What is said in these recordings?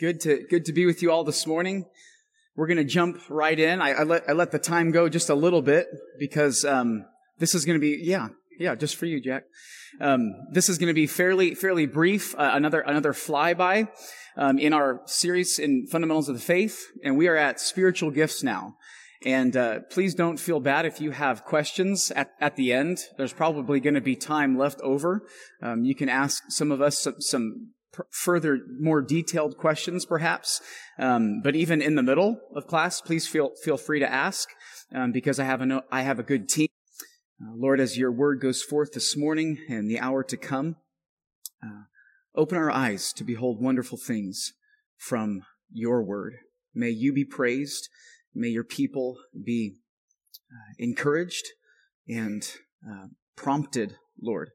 Good to, good to be with you all this morning. We're going to jump right in. I, I, let, I let the time go just a little bit because, um, this is going to be, yeah, yeah, just for you, Jack. Um, this is going to be fairly, fairly brief. Uh, another, another flyby, um, in our series in fundamentals of the faith. And we are at spiritual gifts now. And, uh, please don't feel bad if you have questions at, at the end. There's probably going to be time left over. Um, you can ask some of us some, some further, more detailed questions, perhaps. Um, but even in the middle of class, please feel feel free to ask, um, because I have a I have a good team. Uh, Lord, as your word goes forth this morning and the hour to come, uh, open our eyes to behold wonderful things from your word. May you be praised. May your people be uh, encouraged and uh, prompted, Lord,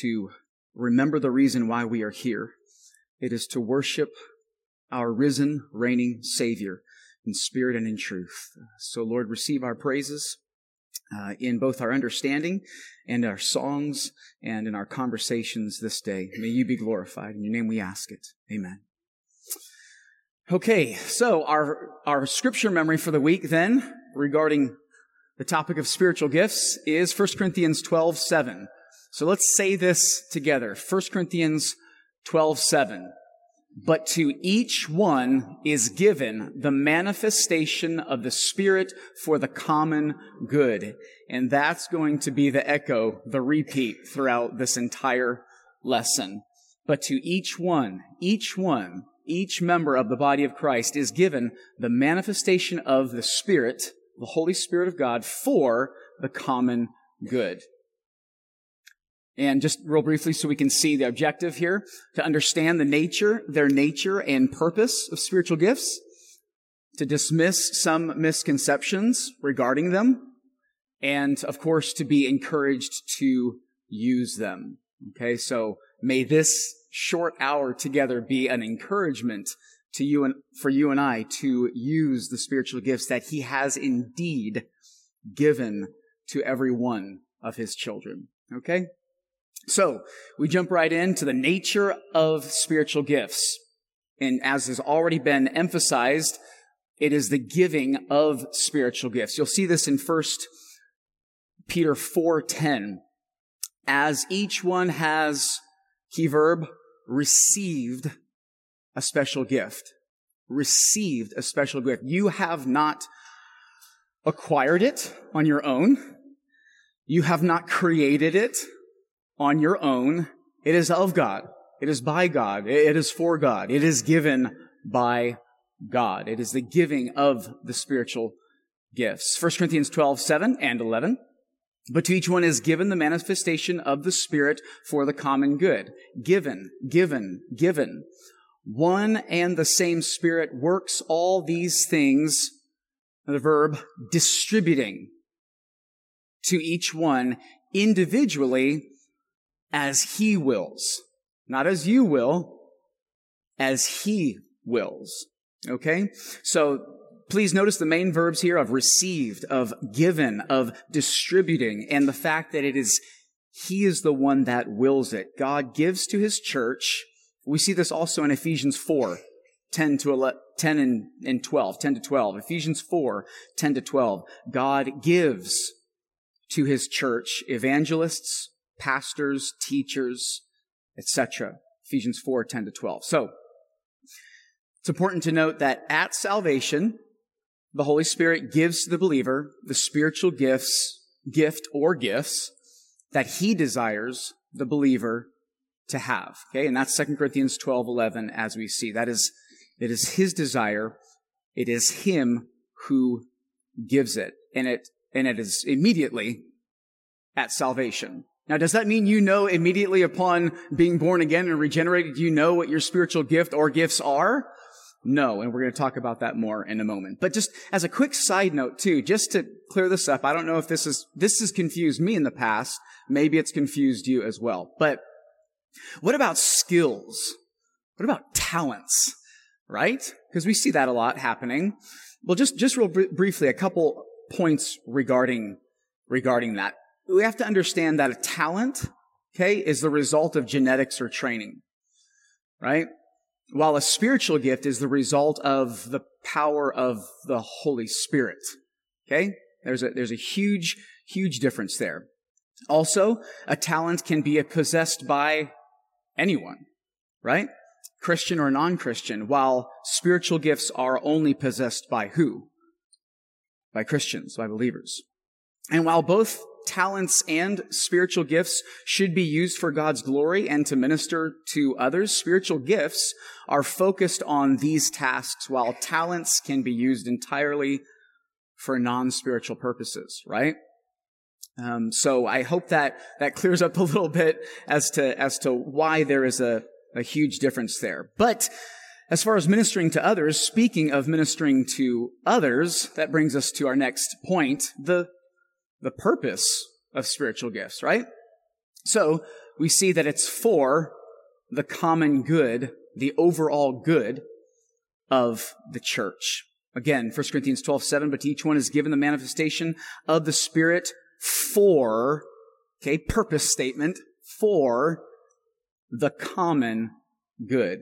to remember the reason why we are here it is to worship our risen, reigning Savior in spirit and in truth. So, Lord, receive our praises uh, in both our understanding and our songs and in our conversations this day. May you be glorified. In your name we ask it. Amen. Okay, so our, our scripture memory for the week then regarding the topic of spiritual gifts is 1 Corinthians 12, 7. So let's say this together. 1 Corinthians 12, 7. But to each one is given the manifestation of the Spirit for the common good. And that's going to be the echo, the repeat throughout this entire lesson. But to each one, each one, each member of the body of Christ is given the manifestation of the Spirit, the Holy Spirit of God for the common good. And just real briefly, so we can see the objective here, to understand the nature, their nature and purpose of spiritual gifts, to dismiss some misconceptions regarding them, and of course, to be encouraged to use them. Okay, so may this short hour together be an encouragement to you and for you and I to use the spiritual gifts that He has indeed given to every one of His children. Okay? So we jump right into the nature of spiritual gifts. And as has already been emphasized, it is the giving of spiritual gifts. You'll see this in 1 Peter 4:10. As each one has, key verb, received a special gift. Received a special gift. You have not acquired it on your own. You have not created it on your own. It is of God. It is by God. It is for God. It is given by God. It is the giving of the spiritual gifts. 1 Corinthians 12, 7 and 11. But to each one is given the manifestation of the Spirit for the common good. Given, given, given. One and the same Spirit works all these things, the verb, distributing to each one individually as he wills. Not as you will, as he wills. Okay? So please notice the main verbs here of received, of given, of distributing, and the fact that it is he is the one that wills it. God gives to his church. We see this also in Ephesians 4, 10 to 11, 10 and, and 12, 10 to 12. Ephesians 4, 10 to 12. God gives to his church evangelists, pastors, teachers, etc. Ephesians 4, 10 to 12. So, it's important to note that at salvation, the Holy Spirit gives to the believer the spiritual gifts, gift or gifts that he desires the believer to have. Okay. And that's 2 Corinthians 12, 11 as we see. That is, it is his desire. It is him who gives it. And it, and it is immediately at salvation. Now, does that mean you know immediately upon being born again and regenerated, you know what your spiritual gift or gifts are? No, and we're going to talk about that more in a moment. But just as a quick side note too, just to clear this up, I don't know if this is, this has confused me in the past. Maybe it's confused you as well. But what about skills? What about talents? Right? Because we see that a lot happening. Well, just, just real br- briefly, a couple points regarding, regarding that we have to understand that a talent, okay, is the result of genetics or training, right? while a spiritual gift is the result of the power of the Holy Spirit. Okay? There's a, there's a huge, huge difference there. Also, a talent can be possessed by anyone, right? Christian or non-Christian, while spiritual gifts are only possessed by who? By Christians, by believers. And while both talents and spiritual gifts should be used for God's glory and to minister to others, spiritual gifts are focused on these tasks while talents can be used entirely for non-spiritual purposes, right? Um, so I hope that that clears up a little bit as to as to why there is a, a huge difference there. But as far as ministering to others, speaking of ministering to others, that brings us to our next point, the the purpose of spiritual gifts, right? So we see that it's for the common good, the overall good of the church. Again, 1 Corinthians 12, 7, but to each one is given the manifestation of the Spirit for, okay, purpose statement, for the common good.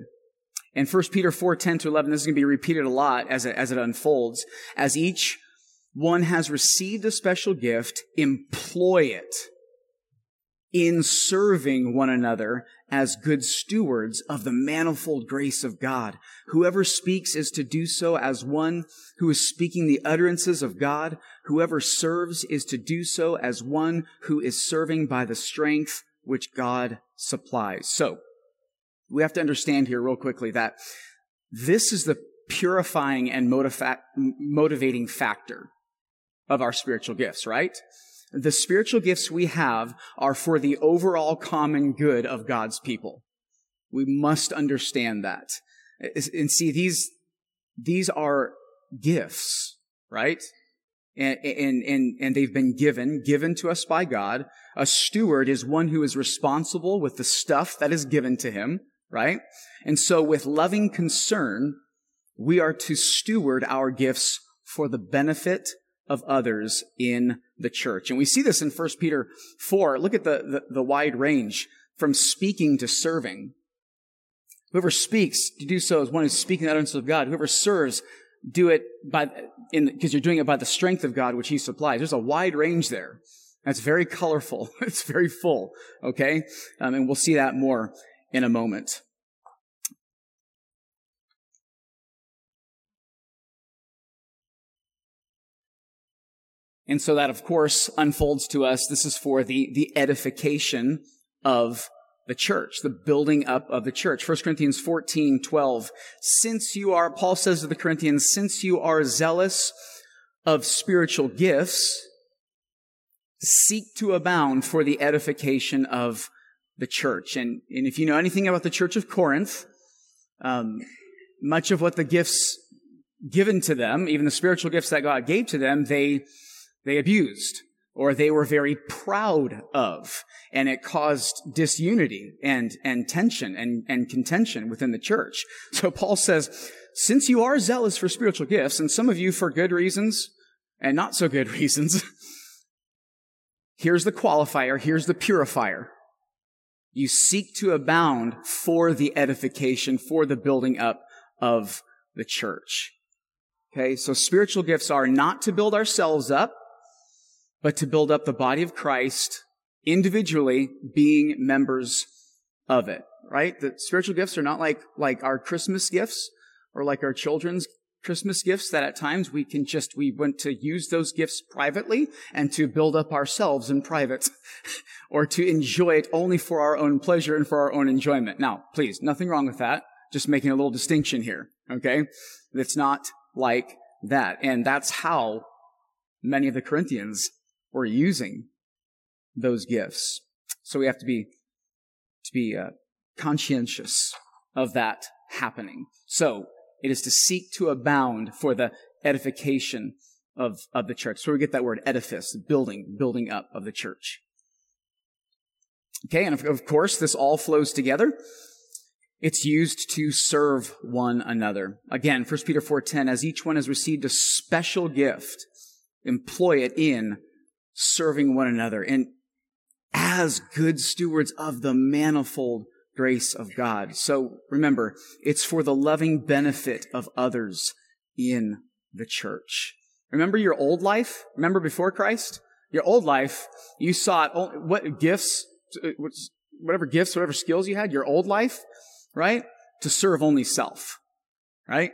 And 1 Peter 4, 10 to 11, this is going to be repeated a lot as it, as it unfolds. As each one has received a special gift, employ it in serving one another as good stewards of the manifold grace of God. Whoever speaks is to do so as one who is speaking the utterances of God. Whoever serves is to do so as one who is serving by the strength which God supplies. So, we have to understand here real quickly that this is the purifying and motivating factor of our spiritual gifts, right? The spiritual gifts we have are for the overall common good of God's people. We must understand that. And see, these, these are gifts, right? And, and, and, and they've been given, given to us by God. A steward is one who is responsible with the stuff that is given to him, right? And so with loving concern, we are to steward our gifts for the benefit of others in the church. And we see this in 1 Peter 4. Look at the, the, the wide range from speaking to serving. Whoever speaks, to do so as one who's speaking the utterance of God. Whoever serves, do it by, in, because you're doing it by the strength of God, which He supplies. There's a wide range there. That's very colorful. it's very full. Okay? Um, and we'll see that more in a moment. And so that, of course, unfolds to us. This is for the, the edification of the church, the building up of the church. 1 Corinthians 14, 12. Since you are, Paul says to the Corinthians, since you are zealous of spiritual gifts, seek to abound for the edification of the church. And, and if you know anything about the church of Corinth, um, much of what the gifts given to them, even the spiritual gifts that God gave to them, they they abused or they were very proud of. And it caused disunity and, and tension and, and contention within the church. So Paul says, since you are zealous for spiritual gifts, and some of you for good reasons and not so good reasons, here's the qualifier, here's the purifier. You seek to abound for the edification, for the building up of the church. Okay, so spiritual gifts are not to build ourselves up, but to build up the body of Christ individually being members of it, right? The spiritual gifts are not like, like our Christmas gifts or like our children's Christmas gifts that at times we can just, we want to use those gifts privately and to build up ourselves in private or to enjoy it only for our own pleasure and for our own enjoyment. Now, please, nothing wrong with that. Just making a little distinction here. Okay. It's not like that. And that's how many of the Corinthians or using those gifts. So we have to be, to be uh, conscientious of that happening. So it is to seek to abound for the edification of, of the church. So we get that word edifice, building, building up of the church. Okay, and of, of course, this all flows together. It's used to serve one another. Again, 1 Peter 4.10, as each one has received a special gift, employ it in serving one another and as good stewards of the manifold grace of God. So remember, it's for the loving benefit of others in the church. Remember your old life? Remember before Christ? Your old life, you sought what gifts, uh, whatever gifts, whatever skills you had, your old life, right? To serve only self, right?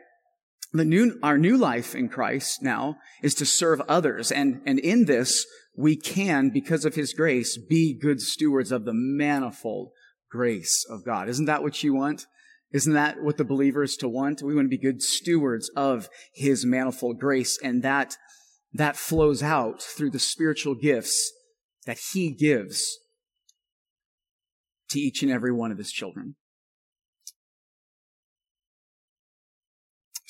The new, our new life in Christ now is to serve others. And, and in this, we can, because of his grace, be good stewards of the manifold grace of God. Isn't that what you want? Isn't that what the believer is to want? We want to be good stewards of his manifold grace. And that, that flows out through the spiritual gifts that he gives to each and every one of his children.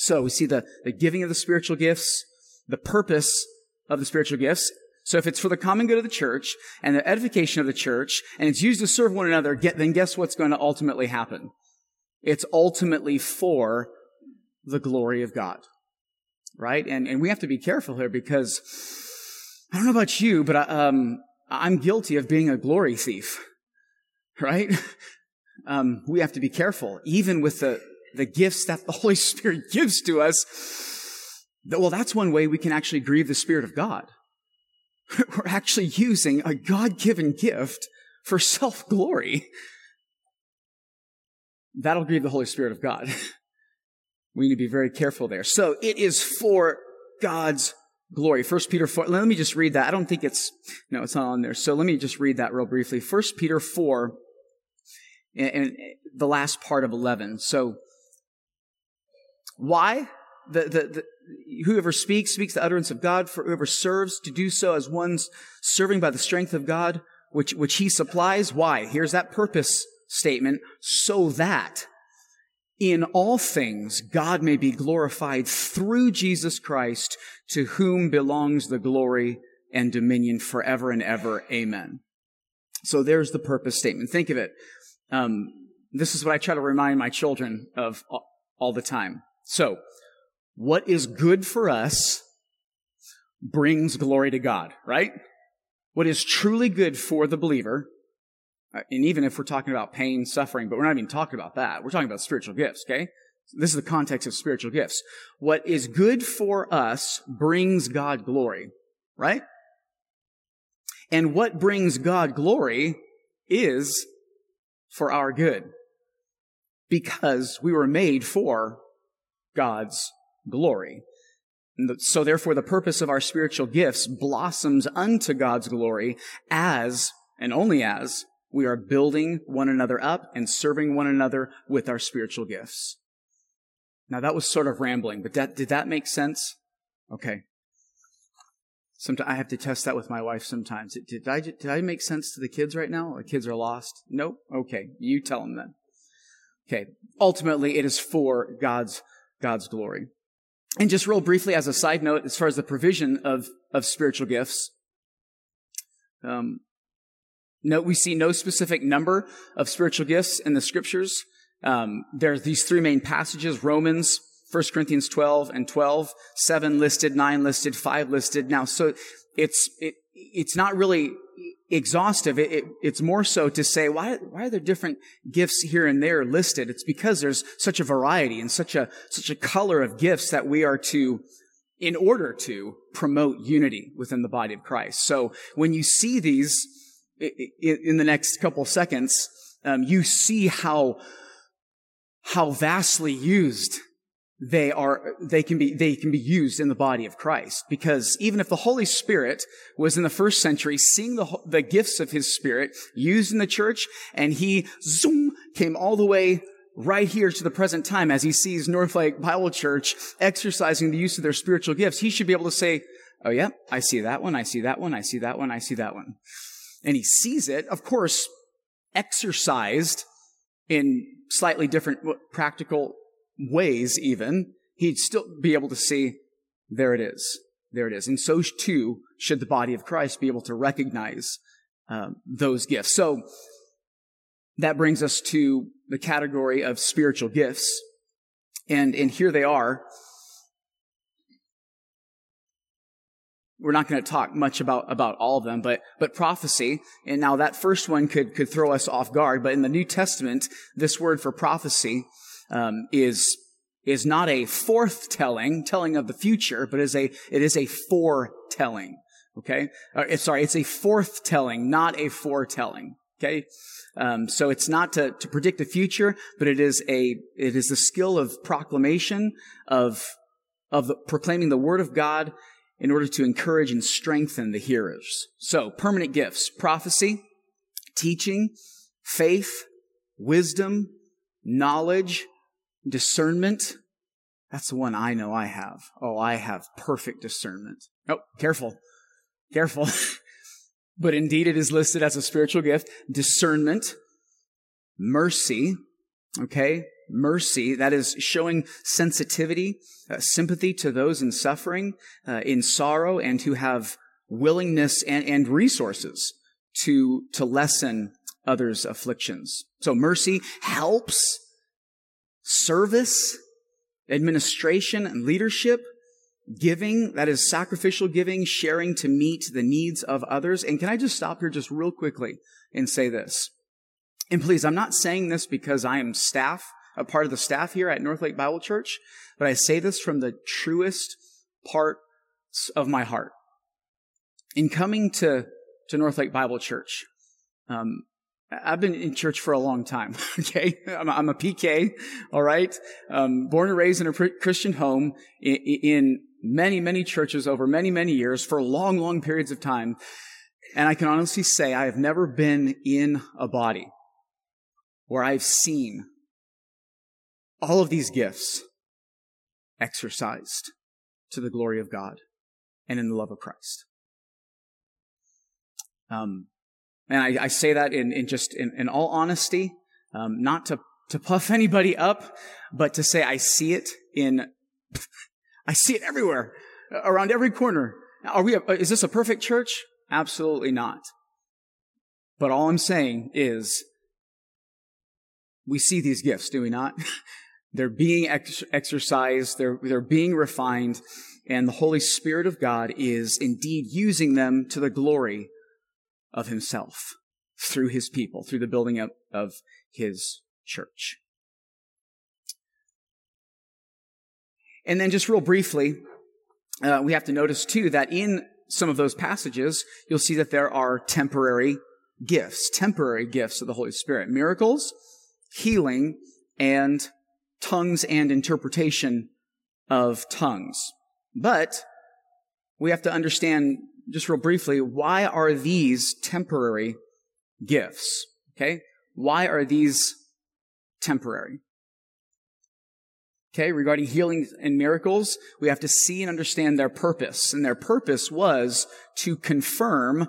So we see the, the giving of the spiritual gifts, the purpose of the spiritual gifts. So if it's for the common good of the church and the edification of the church and it's used to serve one another, get, then guess what's going to ultimately happen? It's ultimately for the glory of God. Right? And, and we have to be careful here because I don't know about you, but I, um, I'm guilty of being a glory thief. Right? Um, we have to be careful, even with the, the gifts that the Holy Spirit gives to us. Well, that's one way we can actually grieve the Spirit of God. We're actually using a God given gift for self glory that'll grieve the Holy Spirit of God. we need to be very careful there. So it is for God's glory. First Peter 4, let me just read that. I don't think it's, no, it's not on there. So let me just read that real briefly. First Peter 4, and, and the last part of 11. So why? The, the, the, whoever speaks, speaks the utterance of God, for whoever serves to do so as one's serving by the strength of God, which, which he supplies. Why? Here's that purpose statement, so that in all things God may be glorified through Jesus Christ, to whom belongs the glory and dominion forever and ever. Amen. So there's the purpose statement. Think of it. Um, this is what I try to remind my children of all the time. So, what is good for us brings glory to God, right? What is truly good for the believer uh, and even if we're talking about pain, suffering, but we're not even talking about that. We're talking about spiritual gifts, okay? This is the context of spiritual gifts. What is good for us brings God glory, right? And what brings God glory is for our good. Because we were made for God's glory. So therefore the purpose of our spiritual gifts blossoms unto God's glory as, and only as, we are building one another up and serving one another with our spiritual gifts. Now that was sort of rambling, but that, did that make sense? Okay. Sometimes I have to test that with my wife sometimes. Did I, did I make sense to the kids right now? The kids are lost? Nope. Okay. You tell them then. Okay. Ultimately, it is for God's, God's glory. And just real briefly, as a side note, as far as the provision of, of spiritual gifts, um, we see no specific number of spiritual gifts in the scriptures. Um, are these three main passages, Romans, 1 Corinthians 12 and 12, seven listed, nine listed, five listed. Now, so it's, it, it's not really exhaustive. It, it, it's more so to say, why, why are there different gifts here and there listed? It's because there's such a variety and such a, such a color of gifts that we are to, in order to promote unity within the body of Christ. So when you see these, in the next couple seconds, um, you see how how vastly used they are they can be they can be used in the body of Christ. Because even if the Holy Spirit was in the first century seeing the the gifts of his spirit used in the church and he zoom came all the way right here to the present time as he sees Northlake Bible Church exercising the use of their spiritual gifts he should be able to say oh yeah I see that one I see that one I see that one I see that one. And he sees it, of course, exercised in slightly different practical ways, even, he'd still be able to see, there it is. There it is. And so too should the body of Christ be able to recognize uh, those gifts. So that brings us to the category of spiritual gifts. And, and here they are. we're not going to talk much about, about all of them, but, but prophecy. And now that first one could, could throw us off guard. But in the New Testament, this word for prophecy, um, is, is not a forthtelling, telling of the future, but is a, it is a foretelling. Okay? Uh, sorry, it's a forthtelling, not a foretelling. Okay? Um, so it's not to, to predict the future, but it is a, it is the skill of proclamation, of, of the, proclaiming the word of God in order to encourage and strengthen the hearers. So, permanent gifts, prophecy, teaching, faith, wisdom, knowledge, discernment. That's the one I know I have. Oh, I have perfect discernment. Oh, careful. Careful. but indeed it is listed as a spiritual gift. Discernment, mercy, okay? mercy, that is showing sensitivity, uh, sympathy to those in suffering, uh, in sorrow, and who have willingness and, and resources to, to lessen others' afflictions. So mercy helps, service, administration, and leadership, giving, that is sacrificial giving, sharing to meet the needs of others. And can I just stop here just real quickly and say this? And please, I'm not saying this because I am staff a part of the staff here at North Lake Bible Church, but I say this from the truest part of my heart. In coming to, to North Lake Bible Church, um, I've been in church for a long time. Okay, I'm, I'm a PK. All right, um, born and raised in a Christian home in, in many, many churches over many, many years for long, long periods of time, and I can honestly say I have never been in a body where I've seen all of these gifts exercised to the glory of God and in the love of Christ. Um, and I, I, say that in, in just in, in, all honesty, um, not to, to puff anybody up, but to say I see it in, I see it everywhere, around every corner. Are we, a, is this a perfect church? Absolutely not. But all I'm saying is, we see these gifts, do we not? They're being ex- exercised, they're, they're being refined, and the Holy Spirit of God is indeed using them to the glory of Himself through His people, through the building up of His church. And then, just real briefly, uh, we have to notice too that in some of those passages, you'll see that there are temporary gifts, temporary gifts of the Holy Spirit miracles, healing, and tongues and interpretation of tongues. But we have to understand just real briefly, why are these temporary gifts? Okay? Why are these temporary? Okay, regarding healings and miracles, we have to see and understand their purpose. And their purpose was to confirm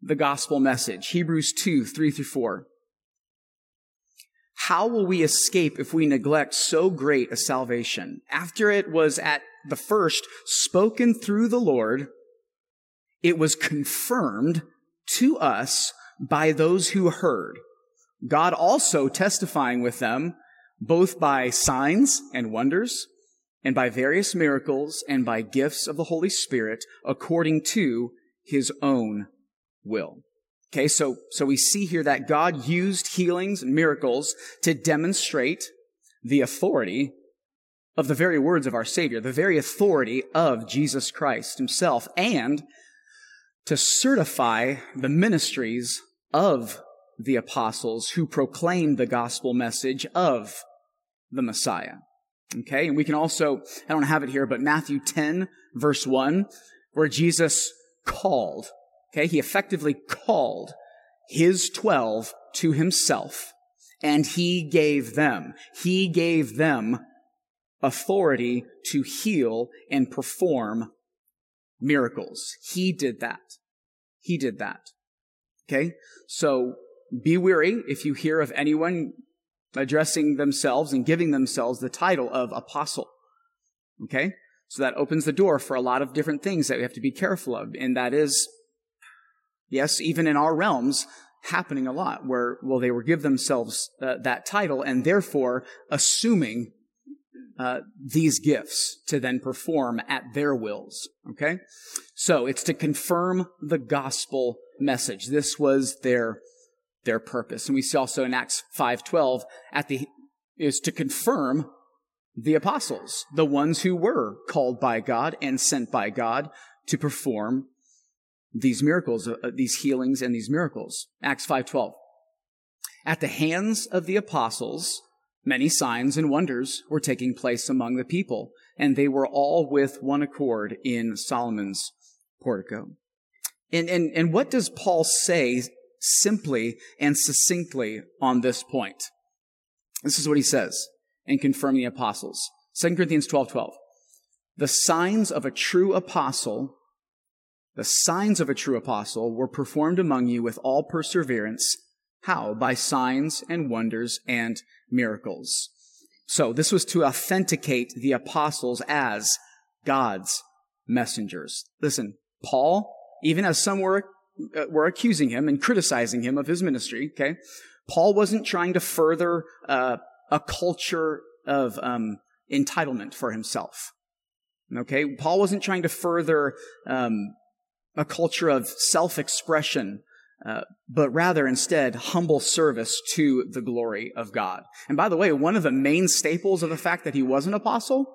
the gospel message. Hebrews 2, 3 through 4. How will we escape if we neglect so great a salvation? After it was at the first spoken through the Lord, it was confirmed to us by those who heard. God also testifying with them, both by signs and wonders, and by various miracles, and by gifts of the Holy Spirit, according to his own will. Okay, so, so we see here that God used healings and miracles to demonstrate the authority of the very words of our Savior, the very authority of Jesus Christ himself, and to certify the ministries of the apostles who proclaimed the gospel message of the Messiah. Okay, and we can also, I don't have it here, but Matthew 10 verse 1, where Jesus called Okay, he effectively called his 12 to himself and he gave them, he gave them authority to heal and perform miracles. He did that. He did that. Okay? So be weary if you hear of anyone addressing themselves and giving themselves the title of apostle. Okay? So that opens the door for a lot of different things that we have to be careful of. And that is Yes, even in our realms, happening a lot where, well, they will give themselves uh, that title and therefore assuming uh, these gifts to then perform at their wills. Okay? So it's to confirm the gospel message. This was their, their purpose. And we see also in Acts 5.12 at the, is to confirm the apostles, the ones who were called by God and sent by God to perform these miracles, uh, these healings and these miracles. Acts 5.12. At the hands of the apostles, Many signs and wonders were taking place among the people, and they were all with one accord in Solomon's portico. And, and, and what does Paul say simply and succinctly on this point? This is what he says in confirming the apostles. 2 Corinthians 12 12. The signs of a true apostle, the signs of a true apostle were performed among you with all perseverance how? By signs and wonders and miracles. So this was to authenticate the apostles as God's messengers. Listen, Paul, even as some were, uh, were accusing him and criticizing him of his ministry, okay, Paul wasn't trying to further uh, a culture of um, entitlement for himself. Okay, Paul wasn't trying to further um, a culture of self-expression uh, but rather instead humble service to the glory of God. And by the way, one of the main staples of the fact that he was an apostle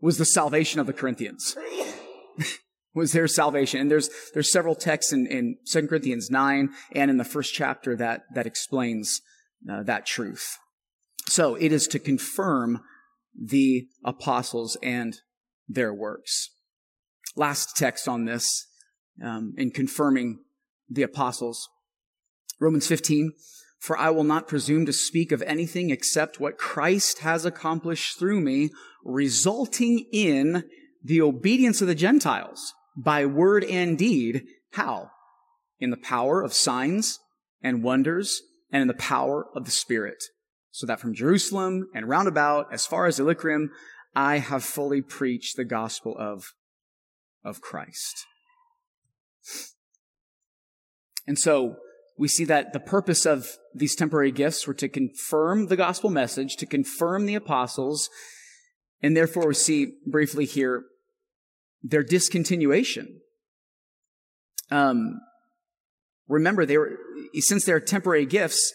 was the salvation of the Corinthians. was their salvation. And there's, there's several texts in, in 2 Corinthians 9 and in the first chapter that, that explains uh, that truth. So it is to confirm the apostles and their works. Last text on this, um, in confirming the apostles. Romans 15, for I will not presume to speak of anything except what Christ has accomplished through me, resulting in the obedience of the Gentiles by word and deed. How? In the power of signs and wonders and in the power of the Spirit. So that from Jerusalem and roundabout, as far as Illyricum, I have fully preached the gospel of, of Christ. And so we see that the purpose of these temporary gifts were to confirm the gospel message, to confirm the apostles, and therefore we see briefly here their discontinuation. Um, remember, they were since they're temporary gifts.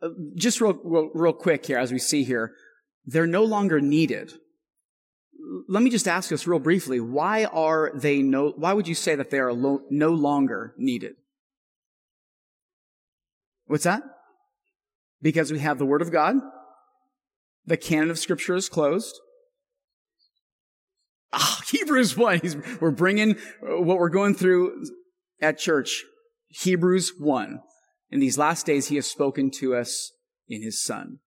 Uh, just real, real, real quick here, as we see here, they're no longer needed. Let me just ask us real briefly: Why are they no? Why would you say that they are lo- no longer needed? What's that? Because we have the Word of God. The canon of Scripture is closed. Ah, Hebrews 1. He's, we're bringing what we're going through at church. Hebrews 1. In these last days, He has spoken to us in His Son.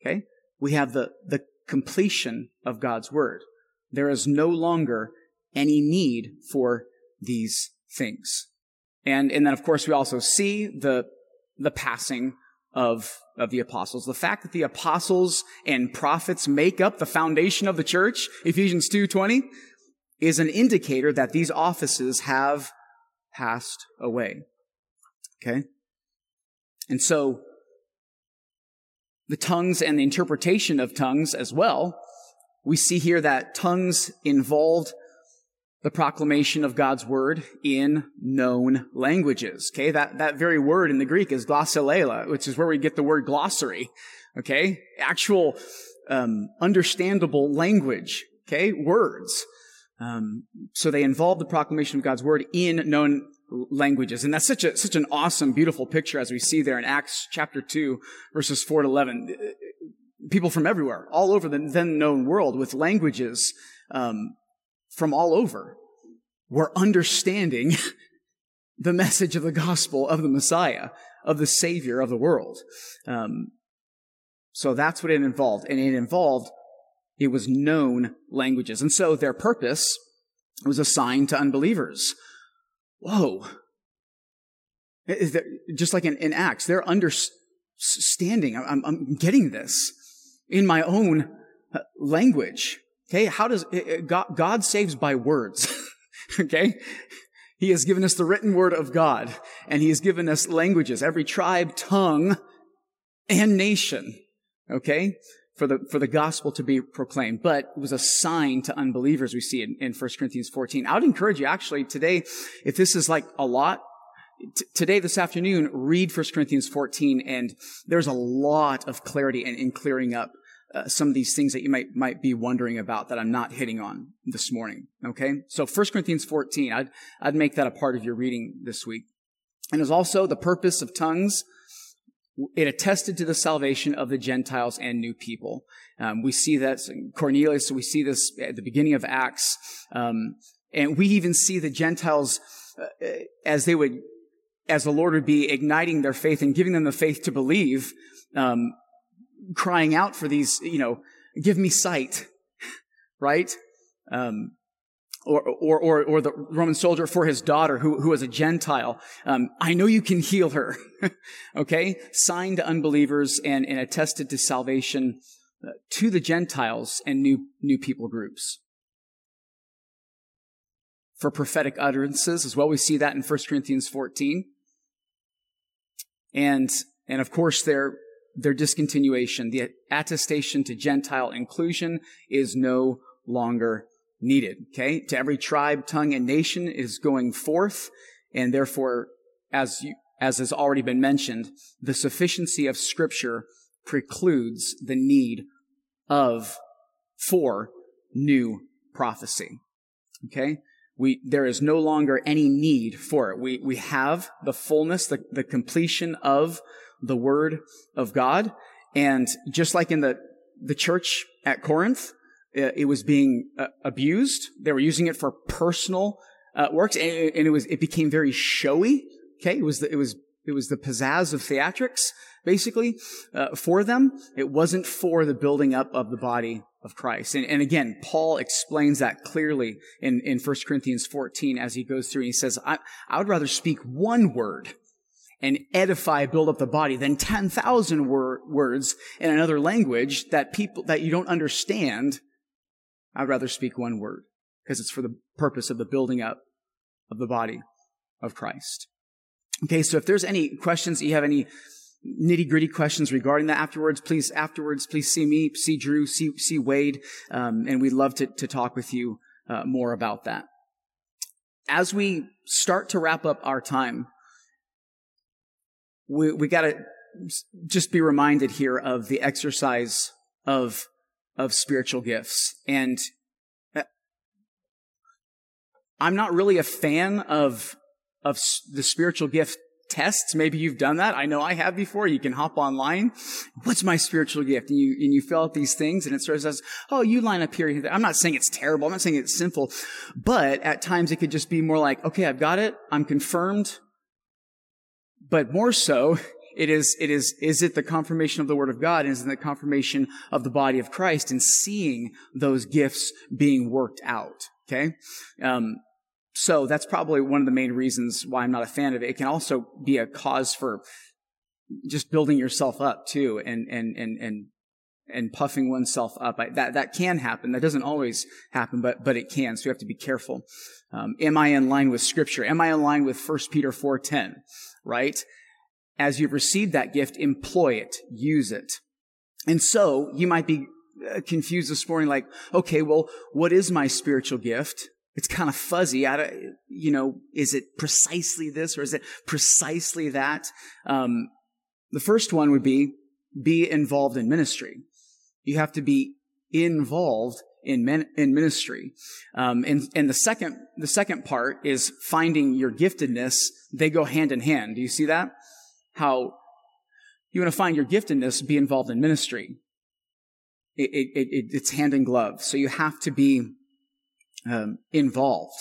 Okay? We have the, the completion of God's Word. There is no longer any need for these things. And, and then, of course, we also see the the passing of, of the apostles. The fact that the apostles and prophets make up the foundation of the church, Ephesians 2.20, is an indicator that these offices have passed away. Okay? And so, the tongues and the interpretation of tongues as well, we see here that tongues involved the proclamation of God's word in known languages. Okay, that, that very word in the Greek is glossolalia, which is where we get the word glossary. Okay, actual um, understandable language. Okay, words. Um, so they involve the proclamation of God's word in known languages, and that's such a such an awesome, beautiful picture as we see there in Acts chapter two, verses four to eleven. People from everywhere, all over the then known world, with languages um, from all over were understanding the message of the gospel of the Messiah, of the Savior of the world. Um, so that's what it involved. And it involved, it was known languages. And so their purpose was assigned to unbelievers. Whoa. Just like in, in Acts, they're understanding. I'm, I'm getting this in my own uh, language. Okay, how does eh, eh, God, God saves by words? okay? He has given us the written word of God, and He has given us languages, every tribe, tongue, and nation. Okay? for the, for the gospel to be proclaimed, but it was a sign to unbelievers we see in, in 1 Corinthians 14. I would encourage you actually today, if this is like a lot, today, this afternoon, read 1 Corinthians 14 and there's a lot of clarity in, in clearing up uh, some of these things that you might, might be wondering about that I'm not hitting on this morning. Okay. So 1 Corinthians 14, I'd, I'd make that a part of your reading this week. And is also the purpose of tongues it attested to the salvation of the Gentiles and new people. Um, we see that Cornelius, we see this at the beginning of Acts. Um, and we even see the Gentiles uh, as they would, as the Lord would be igniting their faith and giving them the faith to believe, um, crying out for these, you know, give me sight, right? Um, or, or, or, or, the Roman soldier for his daughter who, who was a Gentile. Um, I know you can heal her. okay? Signed to unbelievers and, and attested to salvation uh, to the Gentiles and new, new people groups. For prophetic utterances as well. We see that in 1 Corinthians 14. And, and of course their, their discontinuation, the attestation to Gentile inclusion is no longer needed. Okay. To every tribe, tongue, and nation is going forth. And therefore, as you, as has already been mentioned, the sufficiency of scripture precludes the need of for new prophecy. Okay. We, there is no longer any need for it. We, we have the fullness, the, the completion of the word of God. And just like in the, the church at Corinth, uh, it was being uh, abused. They were using it for personal uh, works, and, it was it became very showy. Okay, it was the, it was it was the pizzazz of theatrics, basically, uh, for them. It wasn't for the building up of the body of Christ. And, and again, Paul explains that clearly in, in 1 Corinthians 14 as he goes through and he says, I, I would rather speak one word and edify, build up the body than 10,000 wor- words in another language that people, that you don't understand I'd rather speak one word because it's for the purpose of the building up of the body of Christ. Okay, so if there's any questions, you have any nitty gritty questions regarding that afterwards, please, afterwards, please see me, see Drew, see, see Wade, um, and we'd love to, to talk with you uh, more about that. As we start to wrap up our time, we, we gotta just be reminded here of the exercise of of spiritual gifts. And uh, I'm not really a fan of, of the spiritual gift tests. Maybe you've done that. I know I have before. You can hop online. What's my spiritual gift? And you, and you fill out these things and it sort of says, oh, you line up here. I'm not saying it's terrible. I'm not saying it's simple, but at times it could just be more like, okay, I've got it. I'm confirmed. But more so, it is, it is, is it the confirmation of the Word of God? Is it the confirmation of the body of Christ and seeing those gifts being worked out? Okay? Um, so that's probably one of the main reasons why I'm not a fan of it. It can also be a cause for just building yourself up too and, and, and, and, and puffing oneself up. I, that, that can happen. That doesn't always happen, but, but it can. So you have to be careful. Um, am I in line with scripture? Am I in line with 1 Peter 4.10? Right? as you've received that gift, employ it, use it. And so you might be uh, confused this morning, like, okay, well, what is my spiritual gift? It's kind of fuzzy. I don't, you know, is it precisely this or is it precisely that? Um, the first one would be be involved in ministry. You have to be involved in, men, in ministry. Um, and, and the second, the second part is finding your giftedness. They go hand in hand. Do you see that? how you want to find your giftedness, be involved in ministry. It, it, it, it's hand in glove. So you have to be um, involved.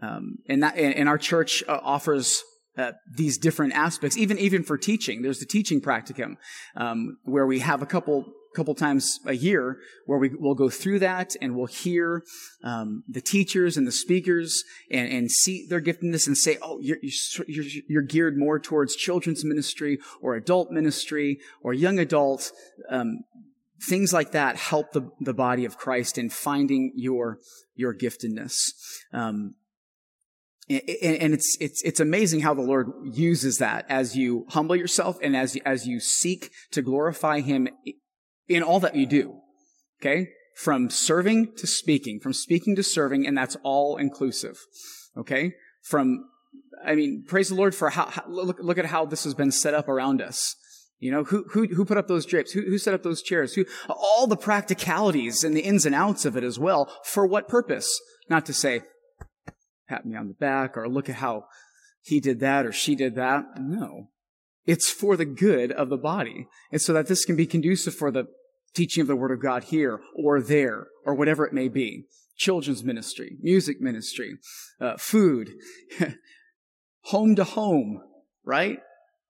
Um, and that, and our church uh, offers uh, these different aspects, even even for teaching. There's the teaching practicum, um, where we have a couple couple times a year where we will go through that and we'll hear um, the teachers and the speakers and, and see their giftedness and say, oh, you're, you're, you're, geared more towards children's ministry or adult ministry or young adult. Um, things like that help the, the body of Christ in finding your, your giftedness. Um, and it's it's it's amazing how the Lord uses that as you humble yourself and as as you seek to glorify Him in all that you do. Okay? From serving to speaking, from speaking to serving, and that's all inclusive. Okay? From, I mean, praise the Lord for how, how look, look at how this has been set up around us. You know, who, who, who put up those drapes? Who, who set up those chairs? Who, all the practicalities and the ins and outs of it as well. For what purpose? Not to say, pat me on the back or look at how he did that or she did that. No. It's for the good of the body. And so that this can be conducive for the teaching of the Word of God here or there or whatever it may be. Children's ministry, music ministry, uh, food, home to home, right?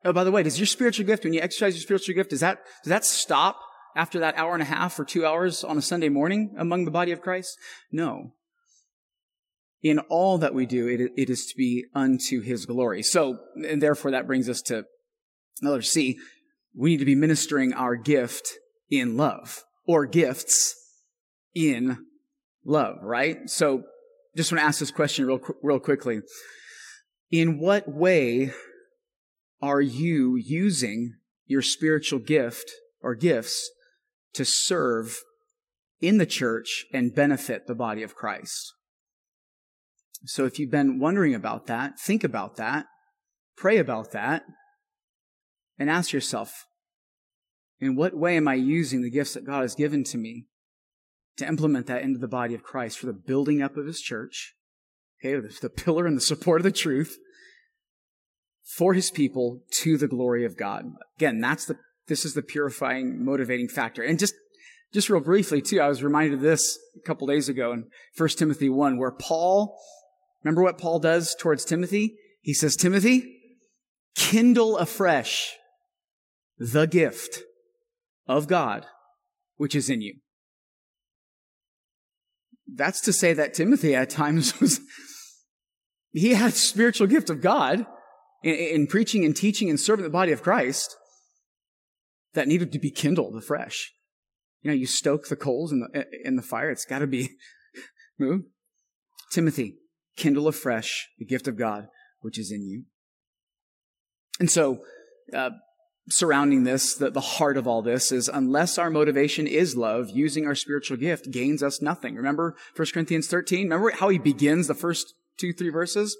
Oh, by the way, does your spiritual gift, when you exercise your spiritual gift, does that, does that stop after that hour and a half or two hours on a Sunday morning among the body of Christ? No. In all that we do, it, it is to be unto his glory. So, and therefore that brings us to another C. We need to be ministering our gift in love or gifts in love, right? So just want to ask this question real, real quickly. In what way are you using your spiritual gift or gifts to serve in the church and benefit the body of Christ? So if you've been wondering about that, think about that, pray about that, and ask yourself, in what way am I using the gifts that God has given to me to implement that into the body of Christ for the building up of his church? Okay, the pillar and the support of the truth for his people to the glory of God. Again, that's the, this is the purifying, motivating factor. And just, just real briefly too, I was reminded of this a couple days ago in 1 Timothy 1, where Paul, remember what Paul does towards Timothy? He says, Timothy, kindle afresh the gift of God which is in you. That's to say that Timothy at times was, he had spiritual gift of God in, in preaching and teaching and serving the body of Christ that needed to be kindled afresh. You know, you stoke the coals in the, in the fire. It's got to be moved. Timothy, kindle afresh the gift of God which is in you. And so, uh, surrounding this, the, the heart of all this is unless our motivation is love, using our spiritual gift gains us nothing. Remember 1 Corinthians 13? Remember how he begins the first two, three verses?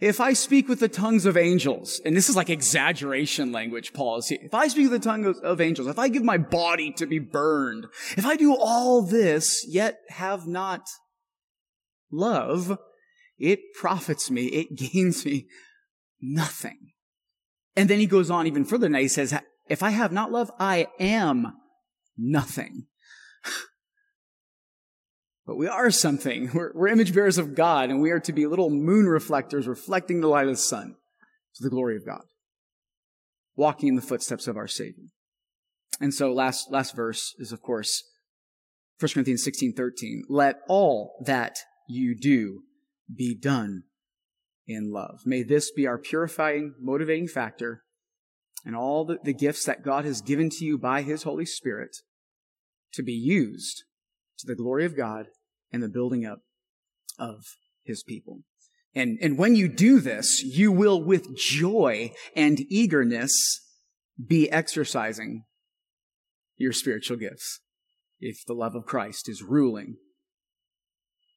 If I speak with the tongues of angels, and this is like exaggeration language, Paul is here. If I speak with the tongue of, of angels, if I give my body to be burned, if I do all this, yet have not love, it profits me, it gains me nothing. And then he goes on even further and he says, if I have not love, I am nothing. But we are something. We're, we're, image bearers of God, and we are to be little moon reflectors reflecting the light of the sun to the glory of God, walking in the footsteps of our Savior. And so last, last verse is, of course, 1 Corinthians 16, 13. Let all that you do be done in love. May this be our purifying, motivating factor and all the, the gifts that God has given to you by His Holy Spirit to be used to the glory of God and the building up of His people. And, and when you do this, you will with joy and eagerness be exercising your spiritual gifts. If the love of Christ is ruling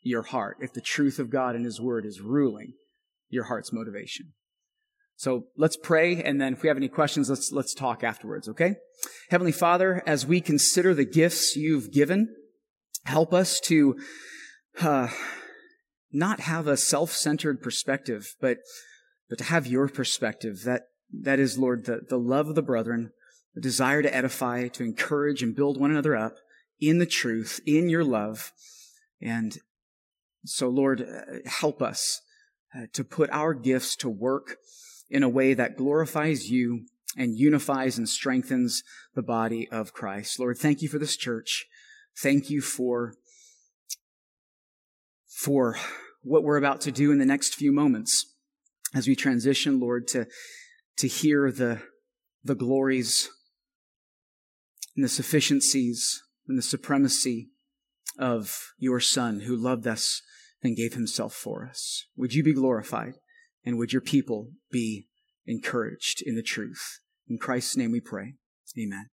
your heart, if the truth of God and His Word is ruling your heart's motivation. So let's pray, and then if we have any questions, let's, let's talk afterwards, okay? Heavenly Father, as we consider the gifts you've given, help us to uh, not have a self-centered perspective, but but to have your perspective. That that is, Lord, the, the love of the brethren, the desire to edify, to encourage and build one another up in the truth, in your love. And so, Lord, uh, help us Uh, to put our gifts to work in a way that glorifies you and unifies and strengthens the body of Christ. Lord, thank you for this church. Thank you for, for what we're about to do in the next few moments as we transition, Lord, to, to hear the, the glories and the sufficiencies and the supremacy of your Son who loved us and gave himself for us. Would you be glorified and would your people be encouraged in the truth? In Christ's name we pray. Amen.